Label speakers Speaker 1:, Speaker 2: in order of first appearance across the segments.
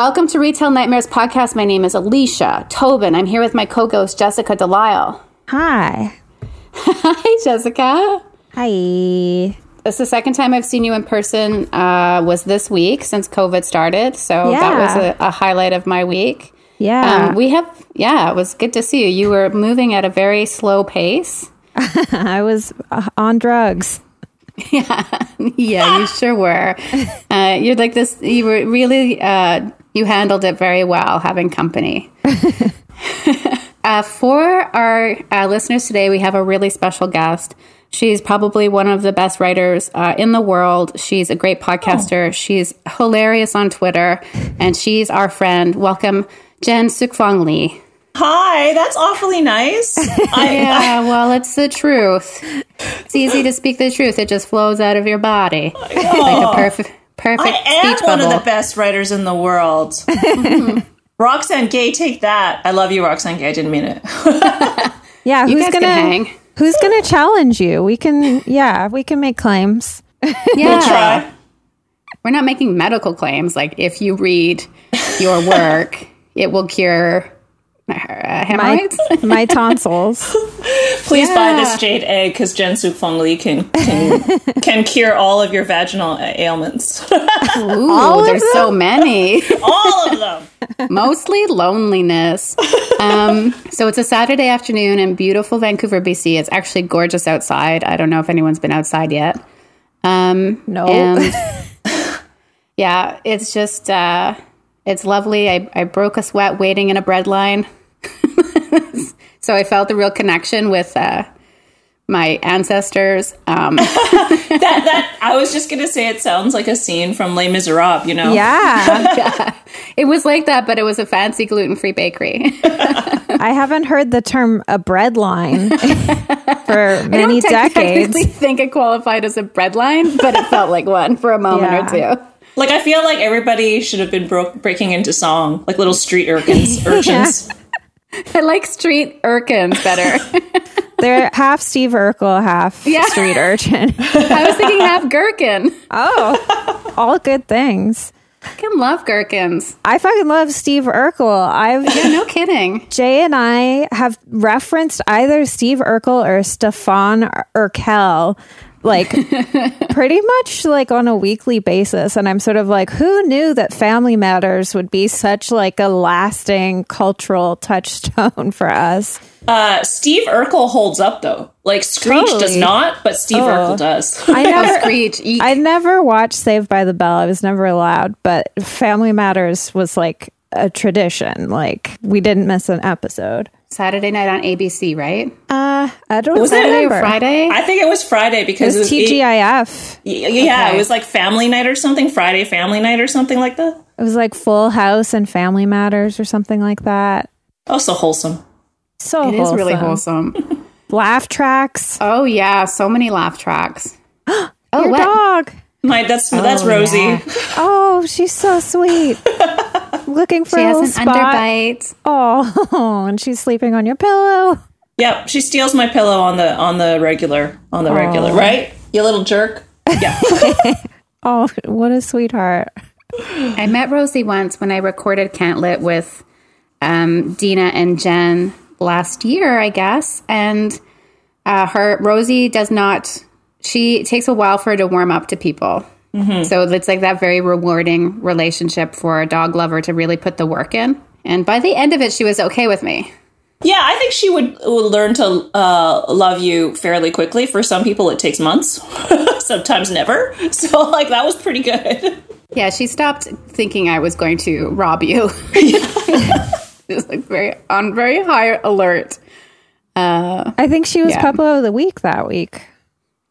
Speaker 1: Welcome to Retail Nightmares podcast. My name is Alicia Tobin. I'm here with my co-ghost Jessica Delisle.
Speaker 2: Hi.
Speaker 1: Hi, Jessica.
Speaker 2: Hi.
Speaker 1: It's the second time I've seen you in person. Uh, was this week since COVID started, so
Speaker 2: Yeah.
Speaker 1: that was a, a highlight of my week.
Speaker 2: Yeah.
Speaker 1: Um, we have, yeah, it was good to see you. You were moving at a very slow pace.
Speaker 2: I was uh, on drugs.
Speaker 1: yeah, you sure were. Uh, you're like this. You were really. Uh, you handled it very well, having company. uh, for our uh, listeners today, we have a really special guest. She's probably one of the best writers uh, in the world. She's a great podcaster. She's hilarious on Twitter, and she's our friend. Welcome, Jen Sookfong Lee.
Speaker 3: Hi, that's awfully nice. I,
Speaker 1: Yeah, well, it's the truth. It's easy to speak the truth. It just flows out of your body like a perfect, perfect
Speaker 3: I am
Speaker 1: speech
Speaker 3: one
Speaker 1: bubble.
Speaker 3: of the best writers in the world. Roxane Gay, take that. I love you, Roxane Gay. I didn't mean it.
Speaker 2: Yeah, who's gonna
Speaker 1: hang.
Speaker 2: who's gonna challenge you? We can yeah, we can make claims.
Speaker 1: Yeah.
Speaker 3: Try.
Speaker 1: We're not making medical claims. Like if you read your work, it will cure uh,
Speaker 2: My my tonsils.
Speaker 3: Please buy this jade egg because Jen Sookfong Lee can, can can cure all of your vaginal uh, ailments.
Speaker 1: Ooh, there's so many.
Speaker 3: all of them.
Speaker 1: Mostly loneliness. Um, so it's a Saturday afternoon in beautiful Vancouver, BC. It's actually gorgeous outside. I don't know if anyone's been outside yet. Um,
Speaker 2: No.
Speaker 1: And yeah, it's just uh, it's lovely. I, I broke a sweat waiting in a bread line, so I felt the real connection with uh, my ancestors. Um,
Speaker 3: That that I was just gonna say it sounds like a scene from Les Miserables. You know?
Speaker 2: Yeah.
Speaker 1: it was like that, but it was a fancy gluten free bakery.
Speaker 2: I haven't heard the term a bread line for many decades.
Speaker 1: I don't technically
Speaker 2: decades.
Speaker 1: think it qualified as a bread line, but it felt like one for a moment
Speaker 2: Yeah.
Speaker 1: or two.
Speaker 3: Like I feel like everybody should have been bro- breaking into song, like little street urchins. urchins.
Speaker 1: I like street urchins better.
Speaker 2: They're half Steve Urkel, half
Speaker 1: Yeah.
Speaker 2: street urchin.
Speaker 1: I was thinking half gherkin.
Speaker 2: Oh, all good things.
Speaker 1: I can love gherkins.
Speaker 2: I fucking love Steve Urkel. I've
Speaker 1: Yeah, no kidding.
Speaker 2: Jay and I have referenced either Steve Urkel or Stefan Urquelle like pretty much like on a weekly basis and I'm sort of like who knew that Family Matters would be such like a lasting cultural touchstone for us.
Speaker 3: Uh, Steve Urkel holds up though. Like Screech does not, but Steve Urkel does.
Speaker 2: I
Speaker 1: Oh,
Speaker 2: never
Speaker 1: screech.
Speaker 2: I never watched Saved by the Bell. I was never allowed, but Family Matters was like a tradition. Like we didn't miss an episode.
Speaker 1: Saturday night on ABC, right?
Speaker 2: Uh, I don't know.
Speaker 3: Was it
Speaker 1: Saturday or. Friday?
Speaker 3: I think it was Friday
Speaker 2: It
Speaker 3: because
Speaker 2: was
Speaker 3: it-
Speaker 2: TGIF.
Speaker 3: Yeah, yeah,
Speaker 1: Okay.
Speaker 3: it was like family night or something, Friday family night or something like that.
Speaker 2: It was like Full House and Family Matters or something like that.
Speaker 3: Oh, so wholesome.
Speaker 2: So
Speaker 1: It is
Speaker 2: wholesome.
Speaker 1: really wholesome.
Speaker 2: Laugh tracks.
Speaker 1: Oh yeah, so many laugh tracks. oh,
Speaker 2: Your
Speaker 1: what?
Speaker 2: dog.
Speaker 3: My that's that's
Speaker 1: Oh,
Speaker 3: Rosie.
Speaker 1: yeah.
Speaker 2: Oh, she's so sweet. Looking for
Speaker 1: She
Speaker 2: a
Speaker 1: has an
Speaker 2: spot.
Speaker 1: underbite.
Speaker 2: Oh, and she's sleeping on your pillow.
Speaker 3: Yep, she steals my pillow on the on the regular on the regular, right? You little jerk. Yeah.
Speaker 2: Oh, what a sweetheart.
Speaker 1: I met Rosie once when I recorded Can't Lit with um, Dina and Jen last year, I guess. And uh, her Rosie does not. She takes a while for her to warm up to people. So it's like that very rewarding relationship for a dog lover to really put the work in. And by the end of it, she was okay with me.
Speaker 3: yeah, I think she would, would learn to uh, love you fairly quickly. For some people, it takes months, sometimes never. So, like, that was pretty good.
Speaker 1: Yeah, she stopped thinking I was going to rob you. it was like very on very high alert. Uh,
Speaker 2: I think she was
Speaker 1: Yeah.
Speaker 2: Puppo of the Week that week.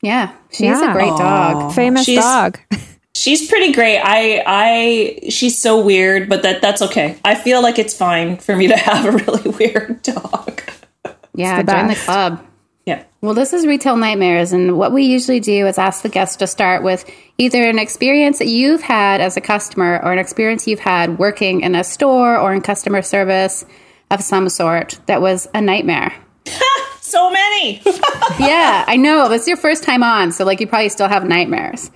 Speaker 1: Yeah, she's
Speaker 2: Yeah.
Speaker 1: a great dog.
Speaker 2: Famous
Speaker 3: She's-
Speaker 2: dog.
Speaker 3: She's pretty great. I I she's so weird, but that that's okay. I feel like it's fine for me to have a really weird dog.
Speaker 1: Yeah,
Speaker 2: the
Speaker 1: join the club.
Speaker 3: Yeah.
Speaker 1: Well, this is Retail Nightmares, and what we usually do is ask the guests to start with either an experience that you've had as a customer or an experience you've had working in a store or in customer service of some sort that was a nightmare.
Speaker 3: so many.
Speaker 1: yeah, I know. That's your first time on, so like you probably still have nightmares.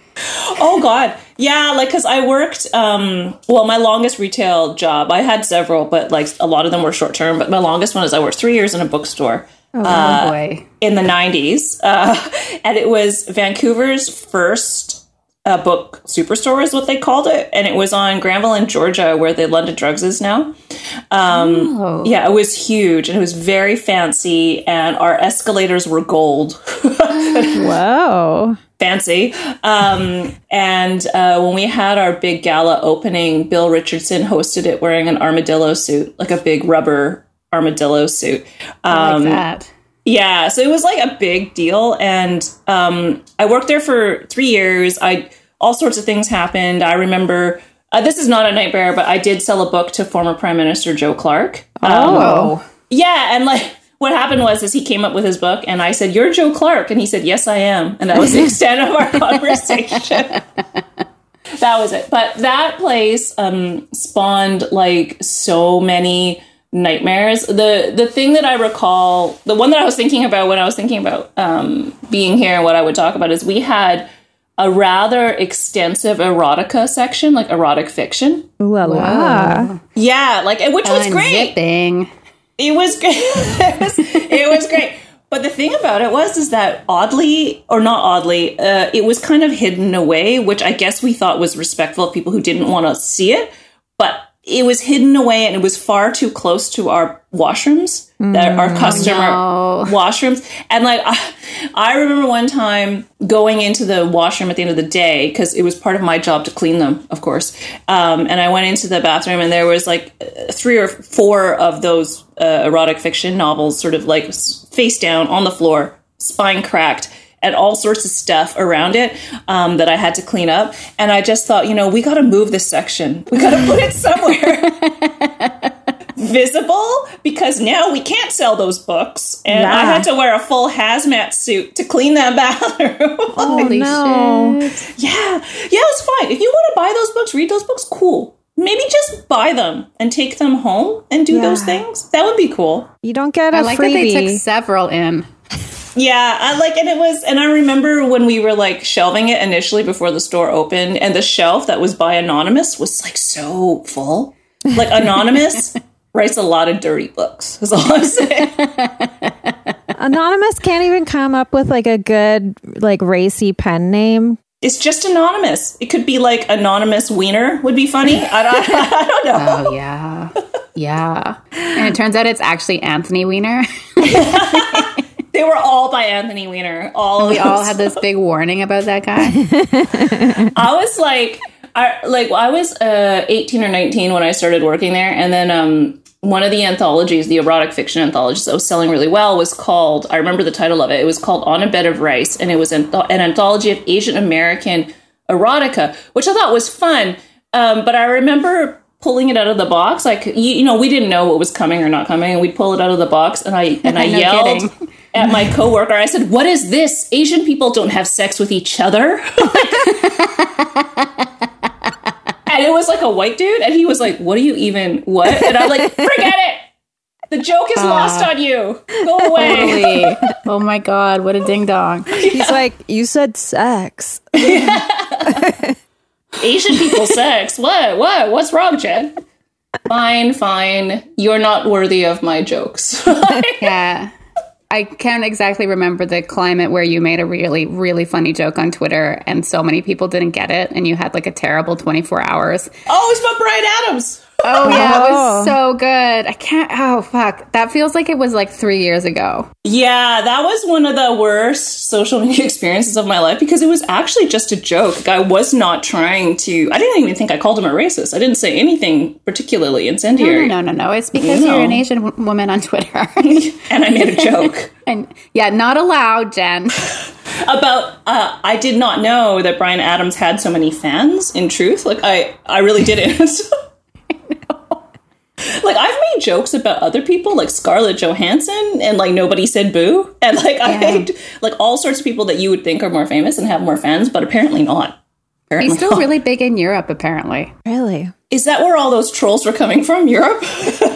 Speaker 3: oh God, yeah. Like because I worked. Um, well, my longest retail job, I had several, but like a lot of them were short term. But my longest one is I worked three years in a bookstore.
Speaker 1: Oh boy.
Speaker 3: in the 90s. Uh, and it was Vancouver's first uh, book superstore, is what they called it. And it was on Granville in Georgia, where the London Drugs is now. Um,
Speaker 1: Oh.
Speaker 3: Yeah, it was huge and it was very fancy. And our escalators were gold.
Speaker 2: Whoa.
Speaker 3: fancy. Um, and uh, when we had our big gala opening, Bill Richardson hosted it wearing an armadillo suit, like a big rubber armadillo suit.
Speaker 1: I
Speaker 3: Um,
Speaker 1: like that.
Speaker 3: Yeah, so it was like a big deal, and um, I worked there for three years. I all sorts of things happened. I remember uh, this is not a nightmare, but I did sell a book to former Prime Minister Joe Clark. Um,
Speaker 1: Oh.
Speaker 3: yeah, and like what happened was is he came up with his book, and I said, "You're Joe Clark," and he said, "Yes, I am," and that was the extent of our conversation. that was it. But that place um, spawned like so many nightmares. The the thing that I recall, the one that I was thinking about when I was thinking about um, being here and what I would talk about is we had a rather extensive erotica section, like erotic fiction.
Speaker 2: Ooh la la.
Speaker 3: Yeah, like which was great.
Speaker 1: Unzipping.
Speaker 3: It was great. it, was, it was great. But the thing about it was, is that oddly, or not oddly, uh, it was kind of hidden away, which I guess we thought was respectful of people who didn't want to see it. But it was hidden away, and it was far too close to our washrooms, that our customer
Speaker 1: no.
Speaker 3: washrooms. And like, I, I remember one time going into the washroom at the end of the day because it was part of my job to clean them, of course. Um, and I went into the bathroom, and there was like three or four of those uh, erotic fiction novels, sort of like face down on the floor, spine cracked. And all sorts of stuff around it um, that I had to clean up. And I just thought, you know, we got to move this section. We got to put it somewhere visible because now we can't sell those books. And I had to wear a full hazmat suit to clean that bathroom.
Speaker 1: Holy
Speaker 2: no.
Speaker 1: shit.
Speaker 3: yeah. Yeah, it's fine. If you want to buy those books, read those books, cool. Maybe just buy them and take them home and do those things. That would be cool.
Speaker 2: You don't get a
Speaker 1: I like that
Speaker 2: freebie.
Speaker 1: they took several in.
Speaker 3: Yeah, I like, and it was, and I remember when we were like shelving it initially before the store opened, and the shelf that was by Anonymous was like so full. Like Anonymous writes a lot of dirty books. Is all I'm saying.
Speaker 2: Anonymous can't even come up with like a good like racy pen name.
Speaker 3: It's just anonymous. It could be like anonymous wiener would be funny. I don't, I don't know.
Speaker 1: Oh yeah. Yeah. And it turns out it's actually Anthony Weiner.
Speaker 3: They were all by Anthony Weiner. All
Speaker 1: we all had this big warning about that guy.
Speaker 3: I was like, I like I was uh, 18 or 19 when I started working there, and then um, one of the anthologies, the erotic fiction anthologies that was selling really well, was called. I remember the title of it. It was called On a Bed of Rice, and it was an, an anthology of Asian American erotica, which I thought was fun. Um, but I remember pulling it out of the box like you, you know we didn't know what was coming or not coming and we'd pull it out of the box and i and i
Speaker 1: No
Speaker 3: yelled
Speaker 1: kidding.
Speaker 3: At my coworker i said what is this? Asian people don't have sex with each other. And it was like a white dude and he was like what do you even what? And i'm like forget it. The joke is lost on you. Go away.
Speaker 1: Holy. Oh my god, what a ding dong.
Speaker 2: He's like, you said sex.
Speaker 3: asian people sex? What what what's wrong jen? Fine fine. You're not worthy of my jokes.
Speaker 1: Yeah. I can't exactly remember the climate where you made a really, really funny joke on Twitter and so many people didn't get it and you had like a terrible 24 hours.
Speaker 3: oh it's about bryan adams
Speaker 1: Oh, yeah. It
Speaker 2: Oh.
Speaker 1: was so good. I can't. Oh, fuck. That feels like it was like three years ago.
Speaker 3: Yeah, that was one of the worst social media experiences of my life because it was actually just a joke. Like, I was not trying to. I didn't even think I called him a racist. I didn't say anything particularly
Speaker 1: No,
Speaker 3: incendiary,
Speaker 1: no, no, no. It's because
Speaker 3: No.
Speaker 1: you're an Asian w- woman on Twitter.
Speaker 3: and I made a joke
Speaker 1: and yeah, not allowed, Jen.
Speaker 3: about. Uh, I did not know that Bryan Adams had so many fans. In truth, like I, I really didn't. Like I've made jokes about other people, like Scarlett Johansson, and like nobody said boo. And like I
Speaker 1: Yeah.
Speaker 3: made like all sorts of people that you would think are more famous and have more fans, but apparently not. Apparently
Speaker 1: He's still
Speaker 3: not.
Speaker 1: really big in Europe, apparently.
Speaker 2: Really?
Speaker 3: Is that where all those trolls were coming from? Europe?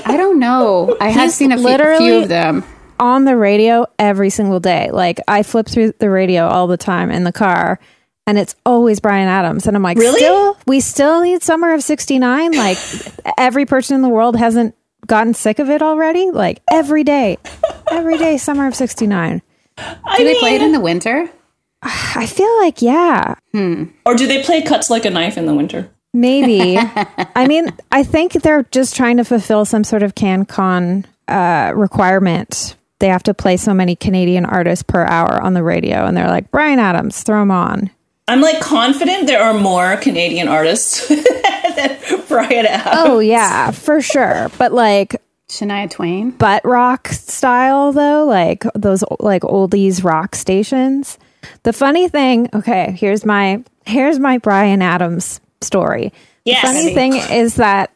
Speaker 1: I don't know. I have
Speaker 2: He's
Speaker 1: seen a few,
Speaker 2: literally-
Speaker 1: few of them.
Speaker 2: on the radio every single day. Like I flip through the radio all the time in the car and it's always Bryan Adams. And I'm like,
Speaker 3: Really?
Speaker 2: still, we still need Summer of 69. Like every person in the world hasn't gotten sick of it already. Like every day, every day, Summer of 69.
Speaker 3: I
Speaker 1: Do they
Speaker 3: mean,
Speaker 1: play it in the winter?
Speaker 2: I feel like, yeah,
Speaker 3: or do they play cuts like a knife in the winter?
Speaker 2: maybe. I mean, I think they're just trying to fulfill some sort of CanCon uh, requirement. They have to play so many Canadian artists per hour on the radio. And they're like, Bryan Adams, throw him on.
Speaker 3: I'm like confident there are more Canadian artists than Bryan Adams.
Speaker 2: Oh, yeah, for sure. But like,
Speaker 1: Shania Twain.
Speaker 2: butt rock style though, like those like oldies rock stations. The funny thing, okay, here's my here's my Bryan Adams story.
Speaker 3: Yes.
Speaker 2: The funny thing is that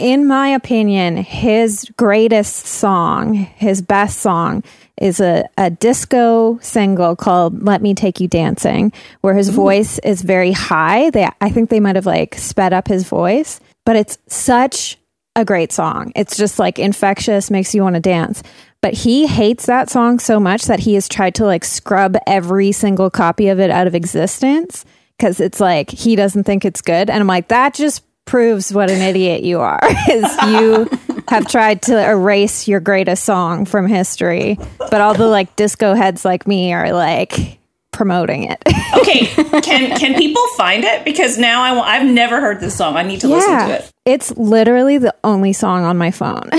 Speaker 2: in my opinion, his greatest song, his best song is a, a disco single called Let Me Take You Dancing, where his voice is very high. They I think they might have like sped up his voice, but it's such a great song. It's just like infectious, makes you want to dance. But he hates that song so much that he has tried to like scrub every single copy of it out of existence because it's like he doesn't think it's good. And I'm like, that just proves what an idiot you are. Is you have tried to erase your greatest song from history, but all the like disco heads like me are like promoting it.
Speaker 3: Okay, can can people find it? Because now I I've never heard this song. I need to listen to it.
Speaker 2: It's literally the only song on my phone.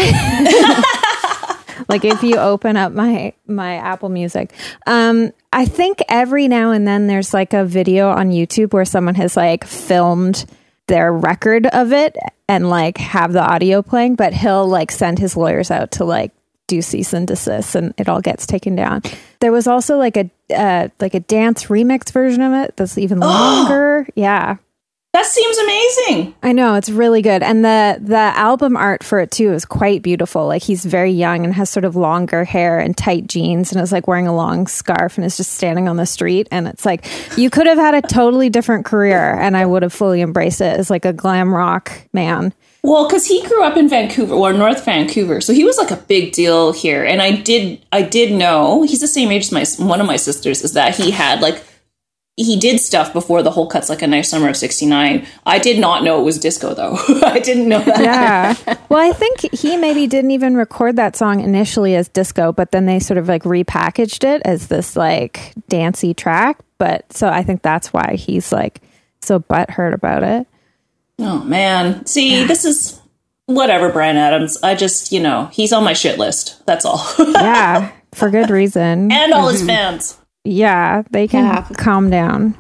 Speaker 2: like if you open up my my Apple Music. Um I think every now and then there's like a video on YouTube where someone has like filmed their record of it and like have the audio playing, but he'll like send his lawyers out to like do cease and desist and it all gets taken down. There was also like a uh, like a dance remix version of it that's even longer. Yeah.
Speaker 3: That seems amazing.
Speaker 2: I know it's really good, and the the album art for it too is quite beautiful. Like he's very young and has sort of longer hair and tight jeans, and is like wearing a long scarf and is just standing on the street. And it's like you could have had a totally different career, and I would have fully embraced it as like a glam rock man.
Speaker 3: Well, because he grew up in Vancouver or North Vancouver, so he was like a big deal here. And I did, I did know he's the same age as my one of my sisters. Is that he had like he did stuff before the whole cuts like a knife summer of '69. I did not know it was disco though. I didn't know that.
Speaker 2: Yeah. well, I think he maybe didn't even record that song initially as disco, but then they sort of like repackaged it as this like dancey track. But so I think that's why he's like so butthurt about it.
Speaker 3: Oh man, see, this is whatever, Bryan Adams. I just, you know, he's on my shit list. That's all,
Speaker 2: Yeah, for good reason.
Speaker 3: and all his fans.
Speaker 2: Yeah, they can
Speaker 1: Yeah.
Speaker 2: calm down.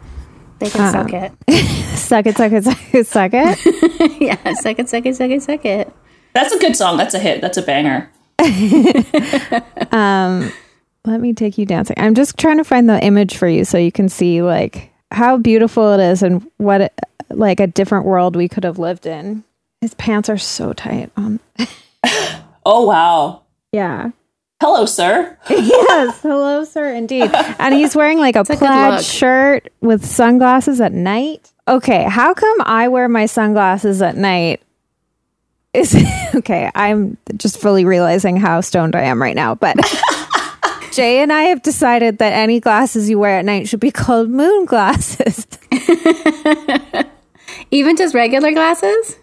Speaker 1: They can suck it.
Speaker 2: Suck it, suck it, suck it, suck it.
Speaker 1: yeah, suck it, suck it, suck it, suck it.
Speaker 3: That's a good song. That's a hit. That's a banger.
Speaker 2: um, Let me take you dancing. I'm just trying to find the image for you so you can see like how beautiful it is and what it, like a different world we could have lived in. His pants are so tight. Um,
Speaker 3: Oh wow.
Speaker 2: yeah.
Speaker 3: Hello, sir.
Speaker 2: Yes. Hello, sir. Indeed. And he's wearing like a
Speaker 1: a good
Speaker 2: plaid
Speaker 1: look.
Speaker 2: shirt with sunglasses at night. Okay. How come I wear my sunglasses at night? Is okay. I'm just fully realizing how stoned I am right now. But Jay and I have decided that any glasses you wear at night should be called moon glasses.
Speaker 1: Even just regular glasses?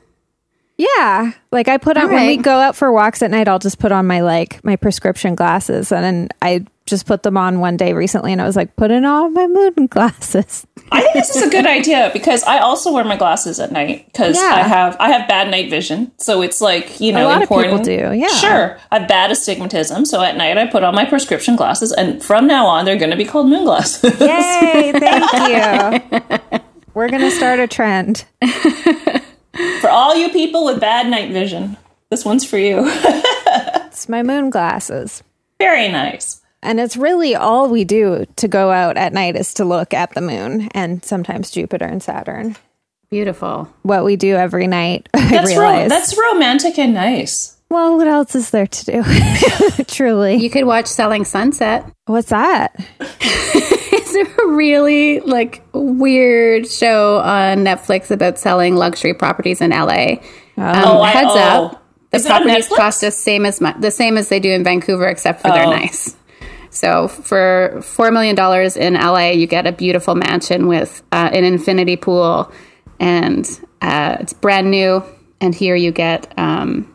Speaker 2: Yeah. Like I put on
Speaker 1: All
Speaker 2: when we go out for walks at night, I'll just put on my like my prescription glasses and then I just put them on one day recently and I was like, putting on my moon glasses.
Speaker 3: I think this is a good idea because I also wear my glasses at night because
Speaker 2: Yeah.
Speaker 3: I have I have bad night vision. So it's like you know a
Speaker 2: lot of people do, yeah.
Speaker 3: sure. I have bad astigmatism, so at night I put on my prescription glasses, and from now on they're going to be called moon glasses.
Speaker 2: Yay, thank you. We're going to start a trend.
Speaker 3: for all you people with bad night vision, this one's for you.
Speaker 2: It's my moon glasses.
Speaker 3: Very nice.
Speaker 2: And it's really all we do to go out at night is to look at the moon and sometimes Jupiter and Saturn.
Speaker 1: Beautiful.
Speaker 2: What we do every night,
Speaker 3: That's ro- that's romantic and nice.
Speaker 2: well, what else is there to do? Truly.
Speaker 1: You could watch Selling Sunset.
Speaker 2: What's that?
Speaker 1: It's a really like weird show on Netflix about selling luxury properties in LA. Um,
Speaker 3: Oh, I-
Speaker 1: heads
Speaker 3: oh.
Speaker 1: up. The
Speaker 3: Is
Speaker 1: properties cost the same as mu- the same as they do in Vancouver, except for they're
Speaker 3: Oh.
Speaker 1: nice. So for four million dollars in LA, you get a beautiful mansion with uh, an infinity pool, and uh, it's brand new. And here you get um,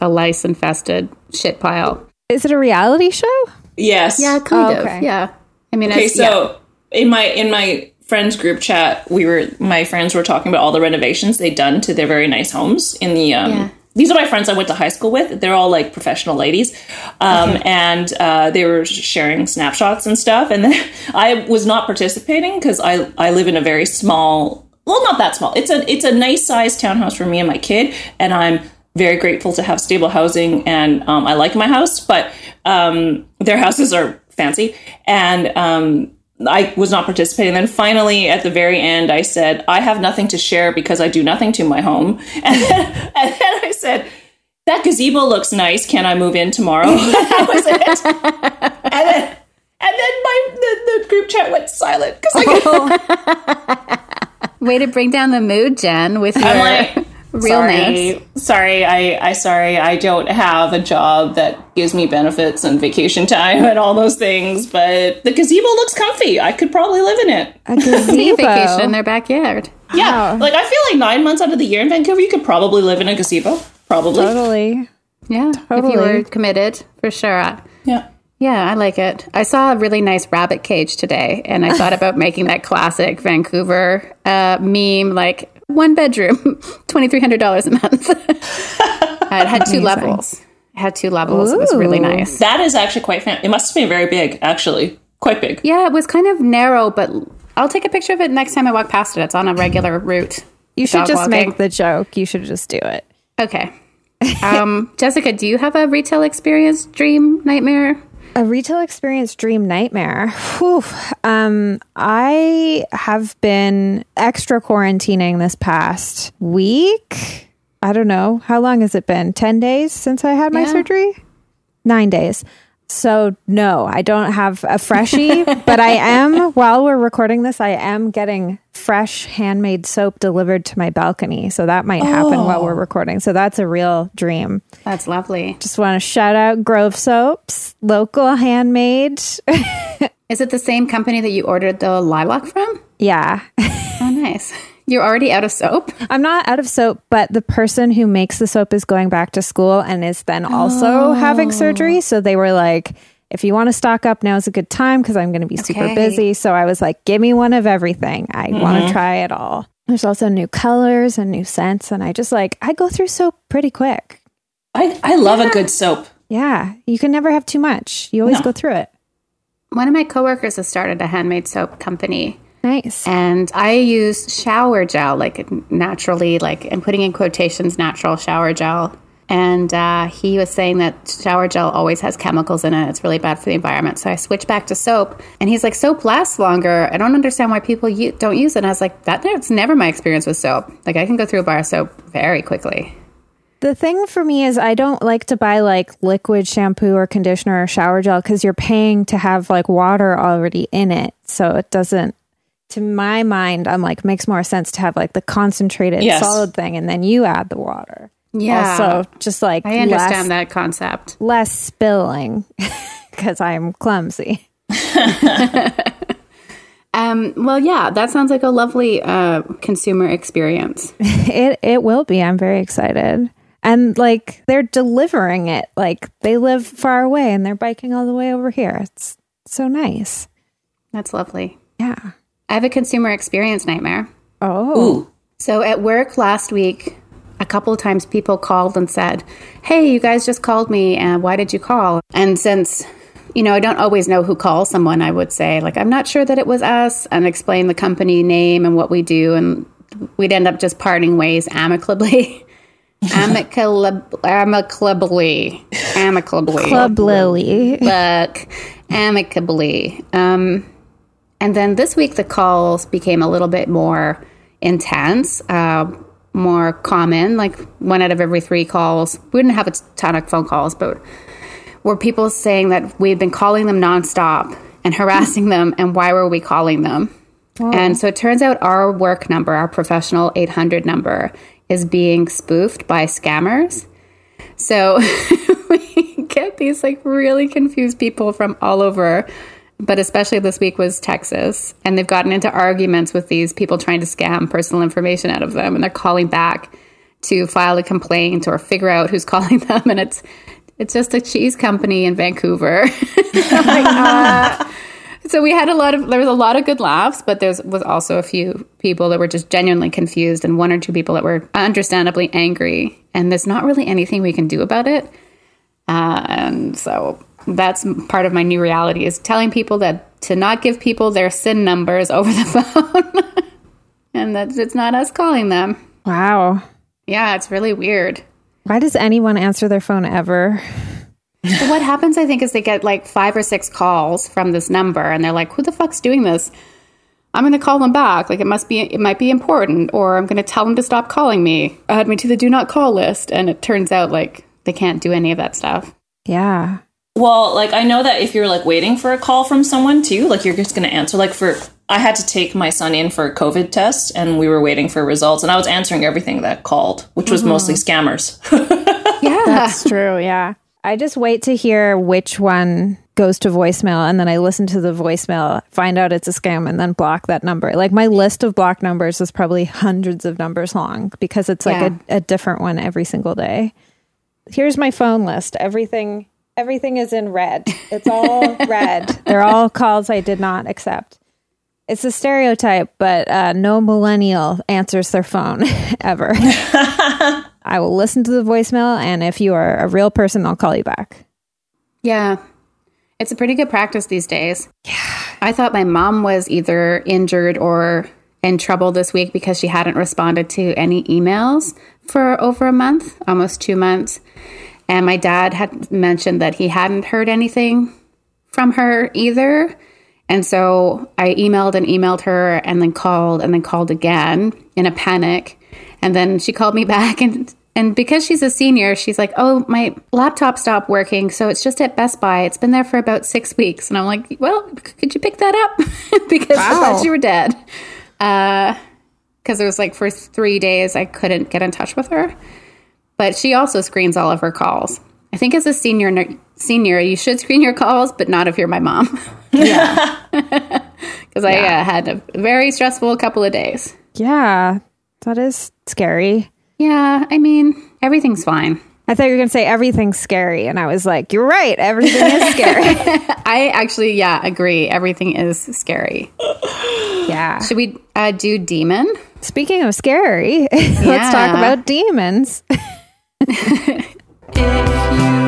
Speaker 1: a lice infested shit pile.
Speaker 2: Is it a reality show?
Speaker 3: Yes.
Speaker 1: Yeah, kind
Speaker 2: Oh,
Speaker 1: of.
Speaker 2: okay.
Speaker 1: Yeah. I mean,
Speaker 3: Okay,
Speaker 1: it's, yeah.
Speaker 3: so in my in my friends group chat, we were my friends were talking about all the renovations they'd done to their very nice homes in the um
Speaker 1: Yeah.
Speaker 3: these are my friends I went to high school with. They're all like professional ladies. Um, and uh, they were sharing snapshots and stuff. And then I was not participating because I, I live in a very small, well, not that small. It's a, it's a nice sized townhouse for me and my kid. And I'm very grateful to have stable housing and um, I like my house, but um, their houses are fancy. And um, I was not participating. Then finally, at the very end, I said, I have nothing to share because I do nothing to my home. And then, and then I said, that gazebo looks nice. Can I move in tomorrow? that was it. And then, and then my the, the group chat went silent because I
Speaker 1: way to bring down the mood, Jen, with your
Speaker 3: I'm like. Sorry, sorry, I, I sorry, I don't have a job that gives me benefits and vacation time and all those things. But the gazebo looks comfy. I could probably live in it.
Speaker 2: A
Speaker 1: Take
Speaker 2: gazebo.
Speaker 1: vacation in their backyard.
Speaker 3: Yeah,
Speaker 2: Wow.
Speaker 3: like I feel like nine months out of the year in Vancouver, you could probably live in a gazebo. Probably.
Speaker 2: Totally.
Speaker 1: Yeah, if you were committed, for sure.
Speaker 3: Yeah.
Speaker 1: Yeah, I like it. I saw a really nice rabbit cage today, and I thought about making that classic Vancouver uh, meme, like one bedroom, twenty three hundred dollars a month. Uh, it had two levels. It had two levels. It was really nice.
Speaker 3: That is actually quite fan. It must have been very big, actually. Quite big.
Speaker 1: Yeah, it was kind of narrow, but I'll take a picture of it next time I walk past it. It's on a regular route.
Speaker 2: You should just
Speaker 1: walking.
Speaker 2: make the joke. You should just do it.
Speaker 1: Okay. Um, Jessica, do you have a retail experience, dream, nightmare?
Speaker 2: A retail experience dream nightmare. Whew. Um, I have been extra quarantining this past week. I don't know. How long has it been? 10 days since I had my
Speaker 1: Yeah.
Speaker 2: surgery? Nine days. So, no, I don't have a freshie, but I am, while we're recording this, I am getting fresh handmade soap delivered to my balcony. So, that might happen while we're oh. recording. So, that's a real dream.
Speaker 1: That's lovely.
Speaker 2: Just want to shout out Grove Soaps, local handmade.
Speaker 1: Is it the same company that you ordered the lilac from?
Speaker 2: yeah.
Speaker 1: Oh, nice. You're already out of soap?
Speaker 2: I'm not out of soap, but the person who makes the soap is going back to school and is then also having oh. surgery. So they were like, if you want to stock up, now is a good time because I'm going to be super busy. So I was like, give me one of everything. I want to mm-hmm. try it all. There's also new colors and new scents. And I just like, I go through soap pretty quick.
Speaker 3: I, I love a good soap.
Speaker 2: Yeah. You can never have too much. You always
Speaker 3: No.
Speaker 2: go through it.
Speaker 1: One of my coworkers has started a handmade soap company.
Speaker 2: Nice.
Speaker 1: And I use shower gel, like naturally, like I'm putting in quotations, natural shower gel. And uh, he was saying that shower gel always has chemicals in it. It's really bad for the environment. So I switched back to soap. And he's like, soap lasts longer. I don't understand why people u- don't use it. And I was like, that, that's never my experience with soap. Like I can go through a bar of soap very quickly.
Speaker 2: The thing for me is I don't like to buy like liquid shampoo or conditioner or shower gel because you're paying to have like water already in it. So it doesn't, to my mind, I'm like, makes more sense to have like the concentrated
Speaker 3: Yes.
Speaker 2: solid thing and then you add the water.
Speaker 1: Yeah.
Speaker 2: Also, just like
Speaker 1: I understand
Speaker 2: less,
Speaker 1: that concept.
Speaker 2: less spilling because I'm clumsy.
Speaker 1: Um, well, yeah, that sounds like a lovely uh, consumer experience.
Speaker 2: It it will be. I'm very excited. And like they're delivering it. Like they live far away and they're biking all the way over here. It's so nice.
Speaker 1: That's lovely.
Speaker 2: Yeah.
Speaker 1: I have a consumer experience nightmare.
Speaker 2: Oh.
Speaker 3: Ooh.
Speaker 1: So at work last week, a couple of times people called and said, Hey, you guys just called me, and why did you call? And since, you know, I don't always know who calls someone, I would say, like, I'm not sure that it was us, and explain the company name and what we do, and we'd end up just parting ways amicably. Amicably, amicably, amicably,
Speaker 2: Club Lily.
Speaker 1: Look, amicably. Um, and then this week, the calls became a little bit more intense, uh, more common. Like one out of every three calls. We didn't have a ton of phone calls, but were people saying that we'd been calling them nonstop and harassing them, and why were we calling them? And so it turns out our work number, our professional 800 number, is being spoofed by scammers. So we get these like really confused people from all over, but especially this week was Texas. And they've gotten into arguments with these people trying to scam personal information out of them. And they're calling back to file a complaint or figure out who's calling them. And it's, it's just a cheese company in Vancouver. like, uh, so we had a lot of there was a lot of good laughs, but there was also a few people that were just genuinely confused, and one or two people that were understandably angry. And there's not really anything we can do about it. Uh, and so that's part of my new reality is telling people that to not give people their SIN numbers over the phone, and that it's not us calling them.
Speaker 2: Wow.
Speaker 1: Yeah, it's really weird.
Speaker 2: Why does anyone answer their phone ever?
Speaker 1: So what happens, I think, is they get like five or six calls from this number, and they're like, "Who the fuck's doing this?" I'm going to call them back. Like it must be, it might be important, or I'm going to tell them to stop calling me. Add me to the do not call list, and it turns out like they can't do any of that stuff.
Speaker 2: Yeah.
Speaker 3: Well, like I know that if you're like waiting for a call from someone too, like you're just going to answer. Like for I had to take my son in for a COVID test, and we were waiting for results, and I was answering everything that called, which was mm-hmm. mostly scammers.
Speaker 2: yeah, that's true. Yeah. I just wait to hear which one goes to voicemail and then I listen to the voicemail, find out it's a scam, and then block that number. Like my list of blocked numbers is probably hundreds of numbers long because it's like yeah. a, a different one every single day. Here's my phone list. Everything everything is in red. It's all red. They're all calls I did not accept. It's a stereotype, but uh, no millennial answers their phone ever. I will listen to the voicemail, and if you are a real person, I'll call you back.
Speaker 1: Yeah. It's a pretty good practice these days. Yeah. I thought my mom was either injured or in trouble this week because she hadn't responded to any emails for over a month, almost two months. And my dad had mentioned that he hadn't heard anything from her either. And so I emailed and emailed her and then called and then called again in a panic. And then she called me back and and because she's a senior, she's like, "Oh, my laptop stopped working, so it's just at Best Buy. It's been there for about six weeks." And I'm like, "Well, could you pick that up?" because wow. I thought you were dead. Because uh, it was like for three days I couldn't get in touch with her. But she also screens all of her calls. I think as a senior, senior, you should screen your calls, but not if you're my mom. yeah, because I uh, had a very stressful couple of days.
Speaker 2: Yeah, that is scary.
Speaker 1: Yeah, I mean, everything's fine.
Speaker 2: I thought you were going to say everything's scary. And I was like, you're right. Everything is scary.
Speaker 1: I actually, yeah, agree. Everything is scary.
Speaker 2: Yeah.
Speaker 1: Should we uh, do demon?
Speaker 2: Speaking of scary, yeah. let's talk about demons.
Speaker 1: if you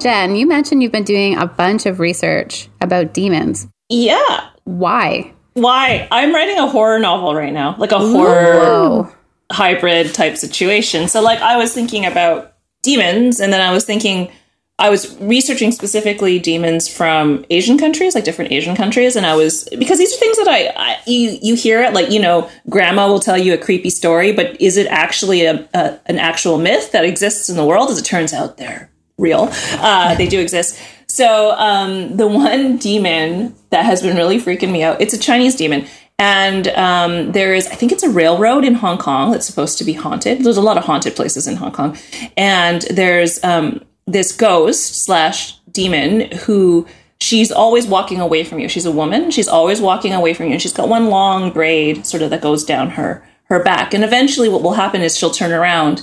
Speaker 1: Jen, you mentioned you've been doing a bunch of research about demons.
Speaker 3: Yeah.
Speaker 1: Why?
Speaker 3: Why? I'm writing a horror novel right now, like a horror hybrid type situation. So, like, I was thinking about demons, and then I was thinking, I was researching specifically demons from Asian countries, like different Asian countries, and I was because these are things that I, I you you hear it like you know grandma will tell you a creepy story, but is it actually a, a, an actual myth that exists in the world? As it turns out, there real. Uh, they do exist. So um, the one demon that has been really freaking me out, it's a Chinese demon. And um, there is, I think it's a railroad in Hong Kong that's supposed to be haunted. There's a lot of haunted places in Hong Kong. And there's um, this ghost slash demon who she's always walking away from you. She's a woman. She's always walking away from you. And she's got one long braid sort of that goes down her, her back. And eventually what will happen is she'll turn around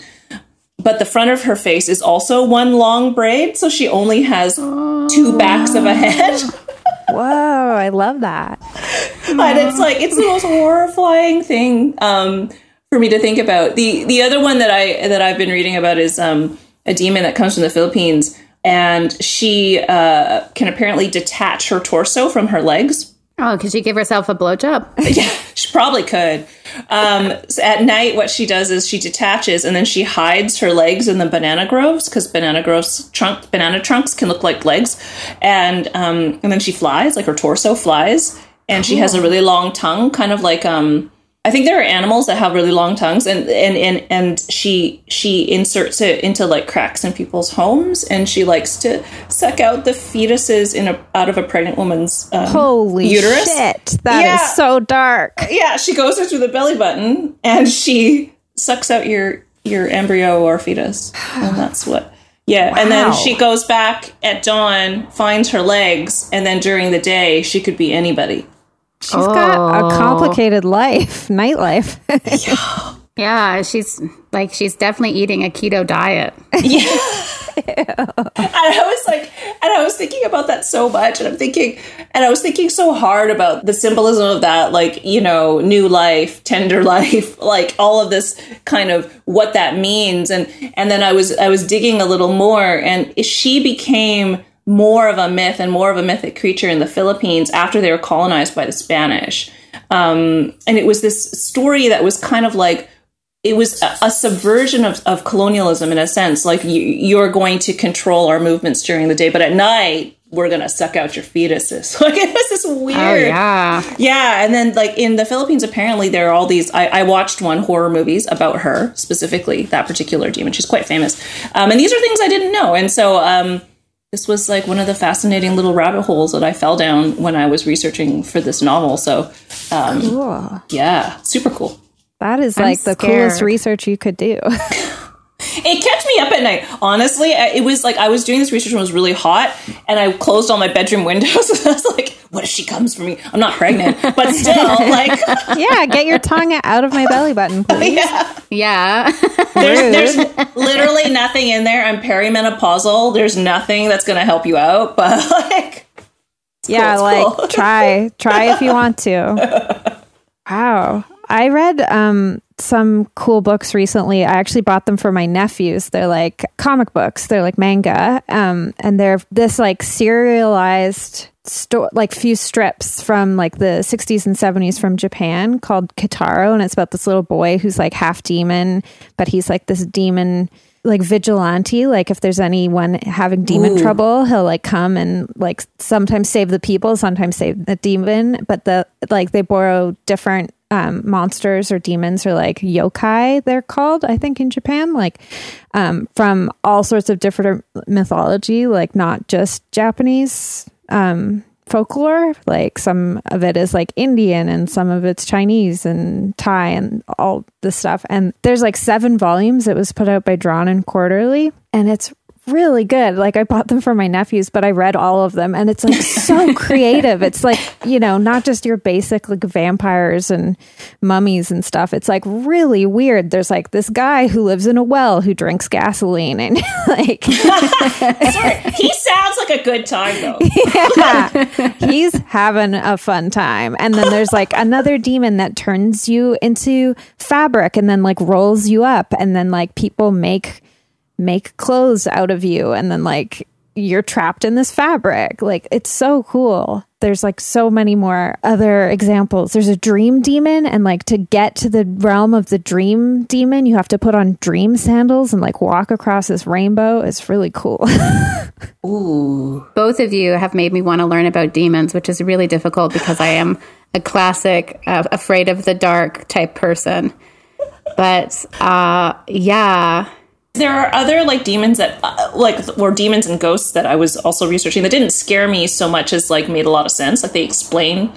Speaker 3: but the front of her face is also one long braid, so she only has two backs of a head.
Speaker 2: Whoa, I love that.
Speaker 3: and it's like it's the most horrifying thing um, for me to think about. the The other one that I that I've been reading about is um, a demon that comes from the Philippines, and she uh, can apparently detach her torso from her legs.
Speaker 1: Oh, could she give herself a blowjob?
Speaker 3: yeah, she probably could. Um, so at night, what she does is she detaches and then she hides her legs in the banana groves because banana groves trunk banana trunks can look like legs, and um, and then she flies like her torso flies, and she has a really long tongue, kind of like um, I think there are animals that have really long tongues, and and and and she she inserts it into like cracks in people's homes, and she likes to suck out the fetuses in a out of a pregnant woman's um,
Speaker 2: Holy
Speaker 3: uterus.
Speaker 2: shit. that is
Speaker 3: Yeah.
Speaker 2: so dark.
Speaker 3: Yeah, she goes through the belly button, and she sucks out your your embryo or fetus, and that's what. Yeah, and then she goes back at dawn, finds her legs, and then during the day she could be anybody.
Speaker 2: She's got
Speaker 1: Oh.
Speaker 2: a complicated life, nightlife.
Speaker 1: Yeah, she's like she's definitely eating a keto diet. Yeah.
Speaker 3: and I was like, and I was thinking about that so much, and I'm thinking, and I was thinking so hard about the symbolism of that, like, you know, new life, tender life, like all of this kind of what that means. And, and then I was, I was digging a little more, and she became more of a myth and more of a mythic creature in the Philippines after they were colonized by the Spanish. Um, and it was this story that was kind of like, it was a, a subversion of, of colonialism in a sense. Like you, you're going to control our movements during the day, but at night we're going to suck out your fetuses. Like it was this weird.
Speaker 1: Oh yeah.
Speaker 3: Yeah, and then like in the Philippines, apparently there are all these. I, I watched one horror movies about her specifically, that particular demon. She's quite famous, um, and these are things I didn't know. And so um, this was like one of the fascinating little rabbit holes that I fell down when I was researching for this novel. So um,
Speaker 2: Cool.
Speaker 3: yeah, super cool.
Speaker 2: That is
Speaker 1: I'm
Speaker 2: like the coolest research you could do.
Speaker 3: It kept me up at night. Honestly, it was like I was doing this research when it was really hot, and I closed all my bedroom windows. And I was like, "What if she comes for me? I'm not pregnant, but still, like,
Speaker 2: yeah, get your tongue out of my belly button, please.
Speaker 3: yeah."
Speaker 1: Yeah.
Speaker 3: There's, there's literally nothing in there. I'm perimenopausal. There's nothing that's going to help you out, but like,
Speaker 2: yeah,
Speaker 3: it's
Speaker 2: like
Speaker 3: cool.
Speaker 2: try try if you want to. Wow. I read um some cool books recently. I actually bought them for my nephews. They're like comic books. They're like manga. Um and they're this like serialized sto- like few strips from like the 60s and 70s from Japan called Kitaro and it's about this little boy who's like half demon, but he's like this demon like vigilante like if there's anyone having demon trouble he'll like come and like sometimes save the people sometimes save the demon but the like they borrow different um, monsters or demons or like yokai they're called i think in japan like um, from all sorts of different mythology like not just japanese um, folklore like some of it is like indian and some of it's chinese and thai and all this stuff. And there's like seven volumes it was put out by drawn and quarterly and it's really good. Like i bought them for my nephews but i read all of them and it's like so creative. It's like you know not just your basic like vampires and mummies and stuff. It's like really weird. There's like this guy who lives in a well who drinks gasoline and like
Speaker 3: he sounds like a good time though.
Speaker 2: yeah, he's having a fun time. And then there's like another demon that turns you into fabric and then like rolls you up. And then like people make make clothes out of you and then like you're trapped in this fabric. Like it's so cool. There's like so many more other examples. There's a dream demon and like to get to the realm of the dream demon, you have to put on dream sandals and like walk across this rainbow. It's really cool.
Speaker 3: Ooh,
Speaker 1: Both of you have made me want to learn about demons, which is really difficult because I am a classic uh, afraid of the dark type person. But uh, yeah,
Speaker 3: there are other like demons that uh, like or demons and ghosts that I was also researching that didn't scare me so much as like made a lot of sense. Like they explain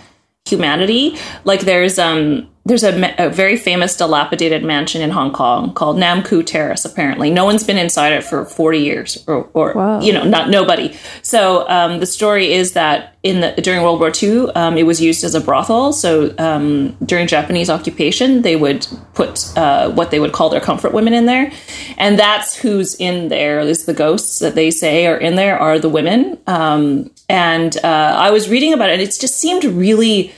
Speaker 3: humanity. Like there's um there's a, a very famous dilapidated mansion in Hong Kong called Nam Koo Terrace. Apparently, no one's been inside it for 40 years, or, or
Speaker 2: Wow.
Speaker 3: you know, not nobody. So um, the story is that in the during World War II, um, it was used as a brothel. So um, during Japanese occupation, they would put uh, what they would call their comfort women in there, and that's who's in there. Is the ghosts that they say are in there are the women. Um, and uh, I was reading about it, and it just seemed really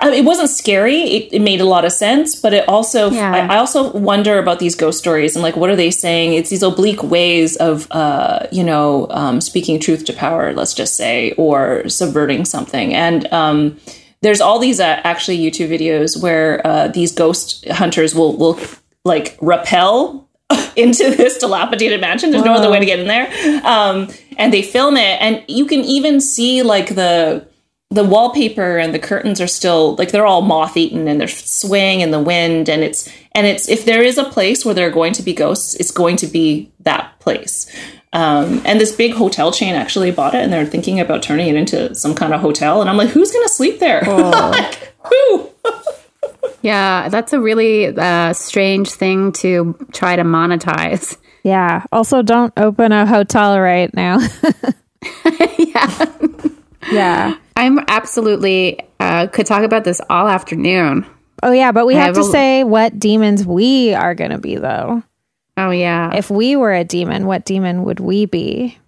Speaker 3: I mean, it wasn't scary. It, it made a lot of sense, but it also
Speaker 1: Yeah.
Speaker 3: I, I also wonder about these ghost stories and like what are they saying? It's these oblique ways of uh, you know um, speaking truth to power, let's just say, or subverting something. And um, there's all these uh, actually YouTube videos where uh, these ghost hunters will will like rappel into this dilapidated mansion. There's no other way to get in there, um, and they film it, and you can even see like the the wallpaper and the curtains are still like they're all moth eaten and they're swaying in the wind and it's and it's if there is a place where there are going to be ghosts it's going to be that place um, and this big hotel chain actually bought it and they're thinking about turning it into some kind of hotel and i'm like who's gonna sleep there like, who
Speaker 1: Yeah, that's a really uh, strange thing to try to monetize.
Speaker 2: Yeah. Also, don't open a hotel right now.
Speaker 1: yeah.
Speaker 2: yeah.
Speaker 1: I'm absolutely uh, could talk about this all afternoon.
Speaker 2: Oh, yeah. But we have
Speaker 1: have
Speaker 2: to
Speaker 1: a-
Speaker 2: say what demons we are going to be, though.
Speaker 1: Oh yeah.
Speaker 2: If we were a demon, what demon would we be?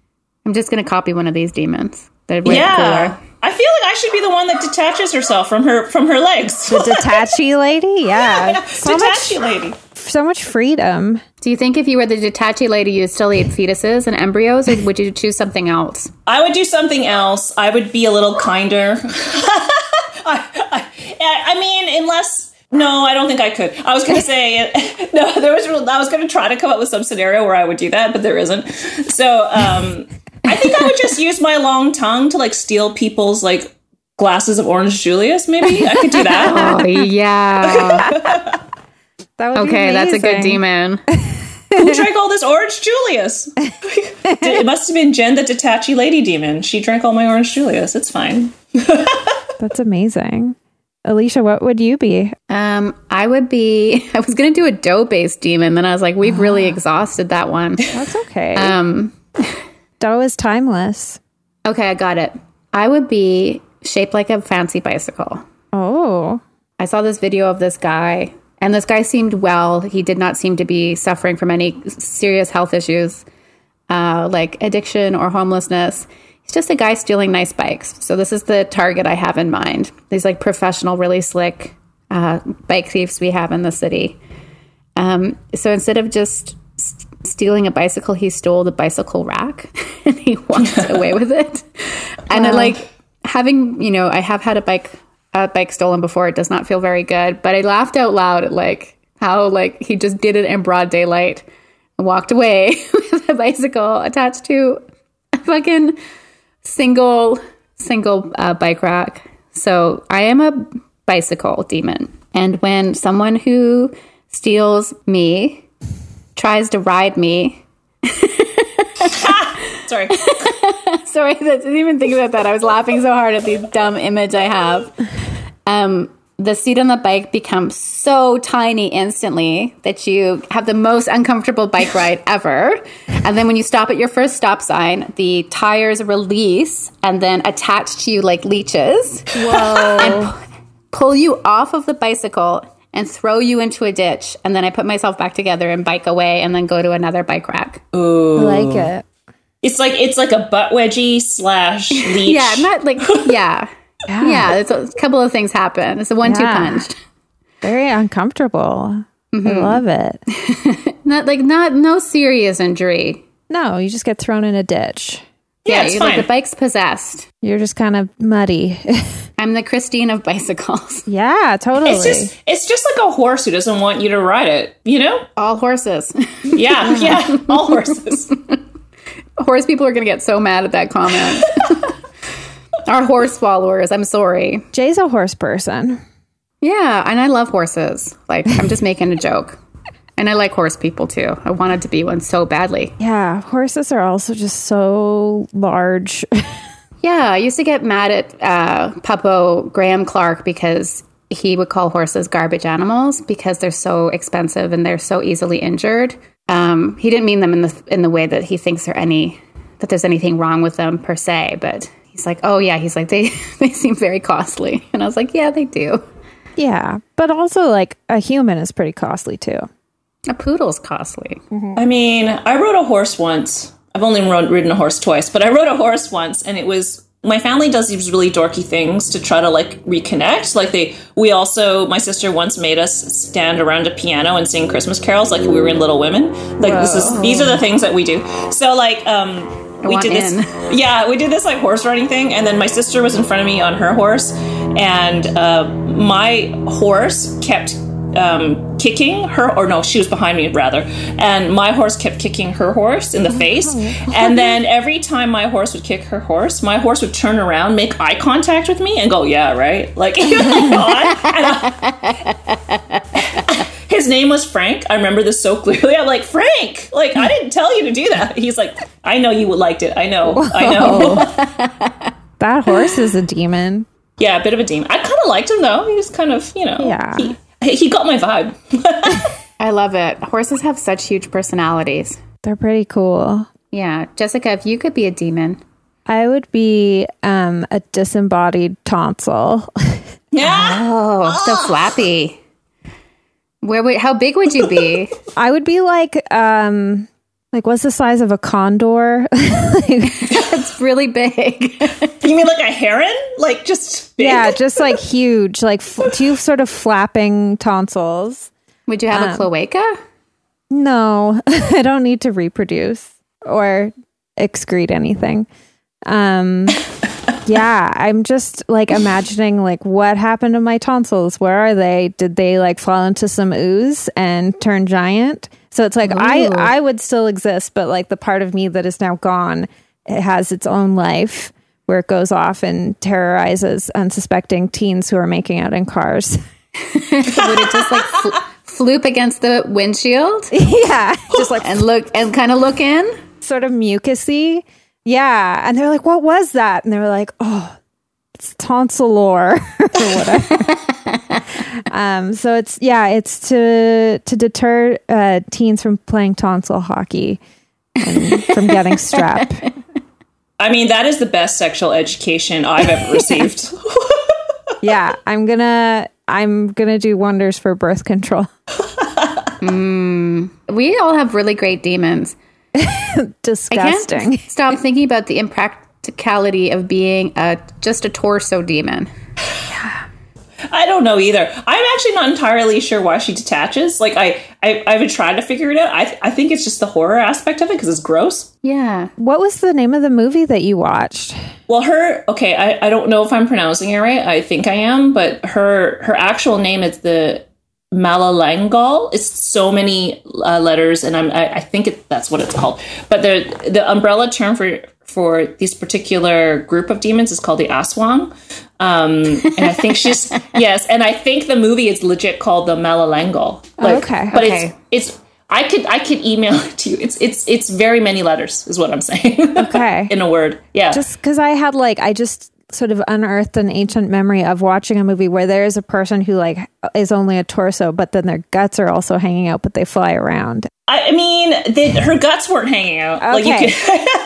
Speaker 1: I'm just gonna copy one of these demons. They're way
Speaker 3: yeah
Speaker 1: cooler.
Speaker 3: i feel like i should be the one that detaches herself from her from her legs
Speaker 2: The Detachy lady? Yeah. So much,
Speaker 3: lady
Speaker 2: so much freedom.
Speaker 1: Do you think if you were the Detachi lady, you'd still eat fetuses and embryos, or would you choose something else?
Speaker 3: I would do something else. I would be a little kinder. I, I, I mean, unless no, I don't think I could. I was going to say no. There was. I was going to try to come up with some scenario where I would do that, but there isn't. So um, I think I would just use my long tongue to like steal people's like glasses of orange Julius. Maybe I could do that.
Speaker 1: Oh yeah.
Speaker 2: That would be
Speaker 1: Okay, that's a good demon.
Speaker 3: Who drank all this orange Julius? it must have been Jen, the Detachi lady demon. She drank all my orange Julius. It's fine.
Speaker 2: That's amazing. Alicia, what would you be?
Speaker 1: Um, I would be. I was gonna do a dough based demon, then I was like, we've really exhausted that one.
Speaker 2: That's okay.
Speaker 1: Um,
Speaker 2: Dough is timeless.
Speaker 1: okay, I got it. I would be shaped like a fancy bicycle.
Speaker 2: Oh,
Speaker 1: I saw this video of this guy, and this guy seemed well. He did not seem to be suffering from any serious health issues, uh, like addiction or homelessness. He's just a guy stealing nice bikes. So this is the target I have in mind. These like professional, really slick uh, bike thieves we have in the city. Um, so instead of just s- stealing a bicycle, he stole the bicycle rack and he walked away with it. And it, like having, you know, I have had a bike a bike stolen before. It does not feel very good, but I laughed out loud at like how like he just did it in broad daylight and walked away with a bicycle attached to a fucking single single uh, bike rack. So I am a bicycle demon, and when someone who steals me tries to ride me,
Speaker 3: Sorry.
Speaker 1: sorry, I didn't even think about that. I was laughing so hard at the dumb image I have. Um, the seat on the bike becomes so tiny instantly that you have the most uncomfortable bike ride ever. And then when you stop at your first stop sign, the tires release and then attach to you like leeches.
Speaker 2: whoa.
Speaker 1: pull you off of the bicycle and throw you into a ditch. And then I put myself back together and bike away and then go to another bike rack.
Speaker 2: I like it.
Speaker 3: It's like it's like a butt wedgie slash leech.
Speaker 1: Yeah, not like, yeah. Yeah, it's a couple of things happen. It's a one two
Speaker 2: Yeah.
Speaker 1: punch.
Speaker 2: Very uncomfortable. I mm-hmm. love it.
Speaker 1: Not like, not, no serious injury.
Speaker 2: No, you just get thrown in a ditch.
Speaker 3: yeah, it's
Speaker 1: you're
Speaker 3: fine.
Speaker 1: like the bike's possessed.
Speaker 2: You're just kind of muddy.
Speaker 1: I'm the Christine of bicycles.
Speaker 2: yeah, totally.
Speaker 3: it's just it's just like a horse who doesn't want you to ride it. You know?
Speaker 1: All horses.
Speaker 3: Yeah, yeah. All horses.
Speaker 1: Horse people are going to get so mad at that comment. Our horse followers, I'm sorry.
Speaker 2: Jay's a horse person.
Speaker 1: Yeah, and I love horses. Like, I'm just making a joke. And I like horse people too. I wanted to be one so badly.
Speaker 2: Yeah, horses are also just so large.
Speaker 1: Yeah, I used to get mad at uh, Puppo Graham Clark because he would call horses garbage animals because they're so expensive and they're so easily injured. Um, he didn't mean them in the in the way that he thinks there any that there's anything wrong with them per se, but he's like, oh yeah, he's like they they seem very costly, and I was like, yeah, they do.
Speaker 2: yeah, but also like a human is pretty costly too.
Speaker 1: A poodle's costly.
Speaker 3: I mean, I rode a horse once. I've only rode, ridden a horse twice, but I rode a horse once, and it was my family does these really dorky things to try to like reconnect. Like they, we also, my sister once made us stand around a piano and sing Christmas carols like we were in Little Women. Like this is, these are the things that we do. So like, um, we did this.
Speaker 1: in.
Speaker 3: Yeah, we did this like horse riding thing, and then my sister was in front of me on her horse, and uh, my horse kept um, kicking her, or no, she was behind me rather, and my horse kept kicking her horse in the face, and then every time my horse would kick her horse, my horse would turn around, make eye contact with me, and go, "Yeah, right," like. I- his name was Frank. I remember this so clearly. I'm like, Frank, like I didn't tell you to do that. He's like, I know you liked it. I know. I know.
Speaker 2: That horse is a demon.
Speaker 3: yeah, a bit of a demon. I kind of liked him though. He was kind of, you know,
Speaker 2: Yeah.
Speaker 3: He, he got my vibe.
Speaker 1: I love it. Horses have such huge personalities.
Speaker 2: They're pretty cool.
Speaker 1: Yeah. Jessica, if you could be a demon,
Speaker 2: I would be um, a disembodied tonsil.
Speaker 3: yeah.
Speaker 1: oh, so flappy. Where would, how big would you be?
Speaker 2: I would be like, um, like what's the size of a condor?
Speaker 1: it's really big.
Speaker 3: You mean like a heron? Like just big?
Speaker 2: yeah, just like huge, like f- two sort of flapping tonsils.
Speaker 1: Would you have a cloaca?
Speaker 2: No, I don't need to reproduce or excrete anything. Um, yeah, I'm just like imagining like what happened to my tonsils? Where are they? Did they like fall into some ooze and turn giant? So it's like I
Speaker 1: Ooh.
Speaker 2: I would still exist, but like the part of me that is now gone, it has its own life where it goes off and terrorizes unsuspecting teens who are making out in cars.
Speaker 1: Would it just like fl- floop against the windshield
Speaker 2: yeah, just like
Speaker 1: and look and kind of look in?
Speaker 2: sort of mucusy. Yeah. And they're like, what was that? And they were like, oh, it's tonsilor or whatever. Um, so it's, yeah, it's to, to deter uh, teens from playing tonsil hockey and from getting strep.
Speaker 3: I mean, that is the best sexual education I've ever received.
Speaker 2: Yeah. I'm gonna, I'm gonna do wonders for birth control.
Speaker 1: We all have really great demons. I
Speaker 2: Disgusting.
Speaker 1: can't stop thinking about the impracticality of being a just a torso demon.
Speaker 3: I don't know either. I'm actually not entirely sure why she detaches. Like I, I I've been trying to figure it out. I, I think it's just the horror aspect of it because it's gross.
Speaker 1: Yeah.
Speaker 2: What was the name of the movie that you watched?
Speaker 3: Well, her okay. I, I don't know if I'm pronouncing it right. I think I am, but her her actual name is the Malalangal. It's so many uh, letters, and I'm I, I think it, that's what it's called. But the the umbrella term for for this particular group of demons is called the Aswang. Um, and I think she's yes, and I think the movie is legit called the Malalangal. Like,
Speaker 2: Okay,
Speaker 3: but
Speaker 1: okay.
Speaker 3: it's it's. I could I could email it to you. It's it's it's very many letters, is what I'm saying.
Speaker 2: Okay.
Speaker 3: in a word, yeah.
Speaker 2: just because I had like I just sort of unearthed an ancient memory of watching a movie where there is a person who like is only a torso, but then their guts are also hanging out, but they fly around.
Speaker 3: I I mean, they, her guts weren't hanging out. Like you
Speaker 2: Okay.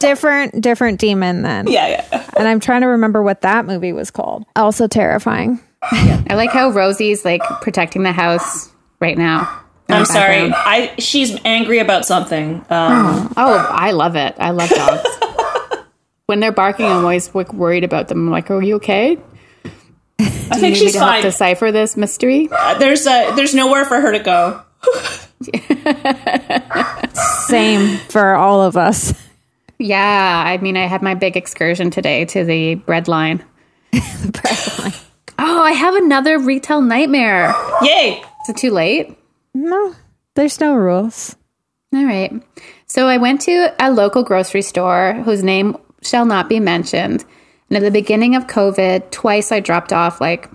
Speaker 2: Different, different demon then.
Speaker 3: yeah, yeah.
Speaker 2: And I'm trying to remember what that movie was called. Also terrifying.
Speaker 1: I like how Rosie's like protecting the house right now.
Speaker 3: I'm sorry. I she's angry about something. Um,
Speaker 1: Oh, I love it. I love dogs. when they're barking, I'm always like, worried about them. I'm like, are you okay?
Speaker 3: I
Speaker 1: You
Speaker 3: think
Speaker 1: need me
Speaker 3: she's
Speaker 1: to help
Speaker 3: fine.
Speaker 1: decipher this mystery.
Speaker 3: Uh, There's uh, there's nowhere for her to go.
Speaker 2: Same for all of us.
Speaker 1: Yeah, I mean, I had my big excursion today to the bread line. Oh, I have another retail nightmare.
Speaker 3: Yay!
Speaker 1: Is it too late?
Speaker 2: No, there's no rules.
Speaker 1: All right. So I went to a local grocery store whose name shall not be mentioned. And at the beginning of COVID, twice I dropped off like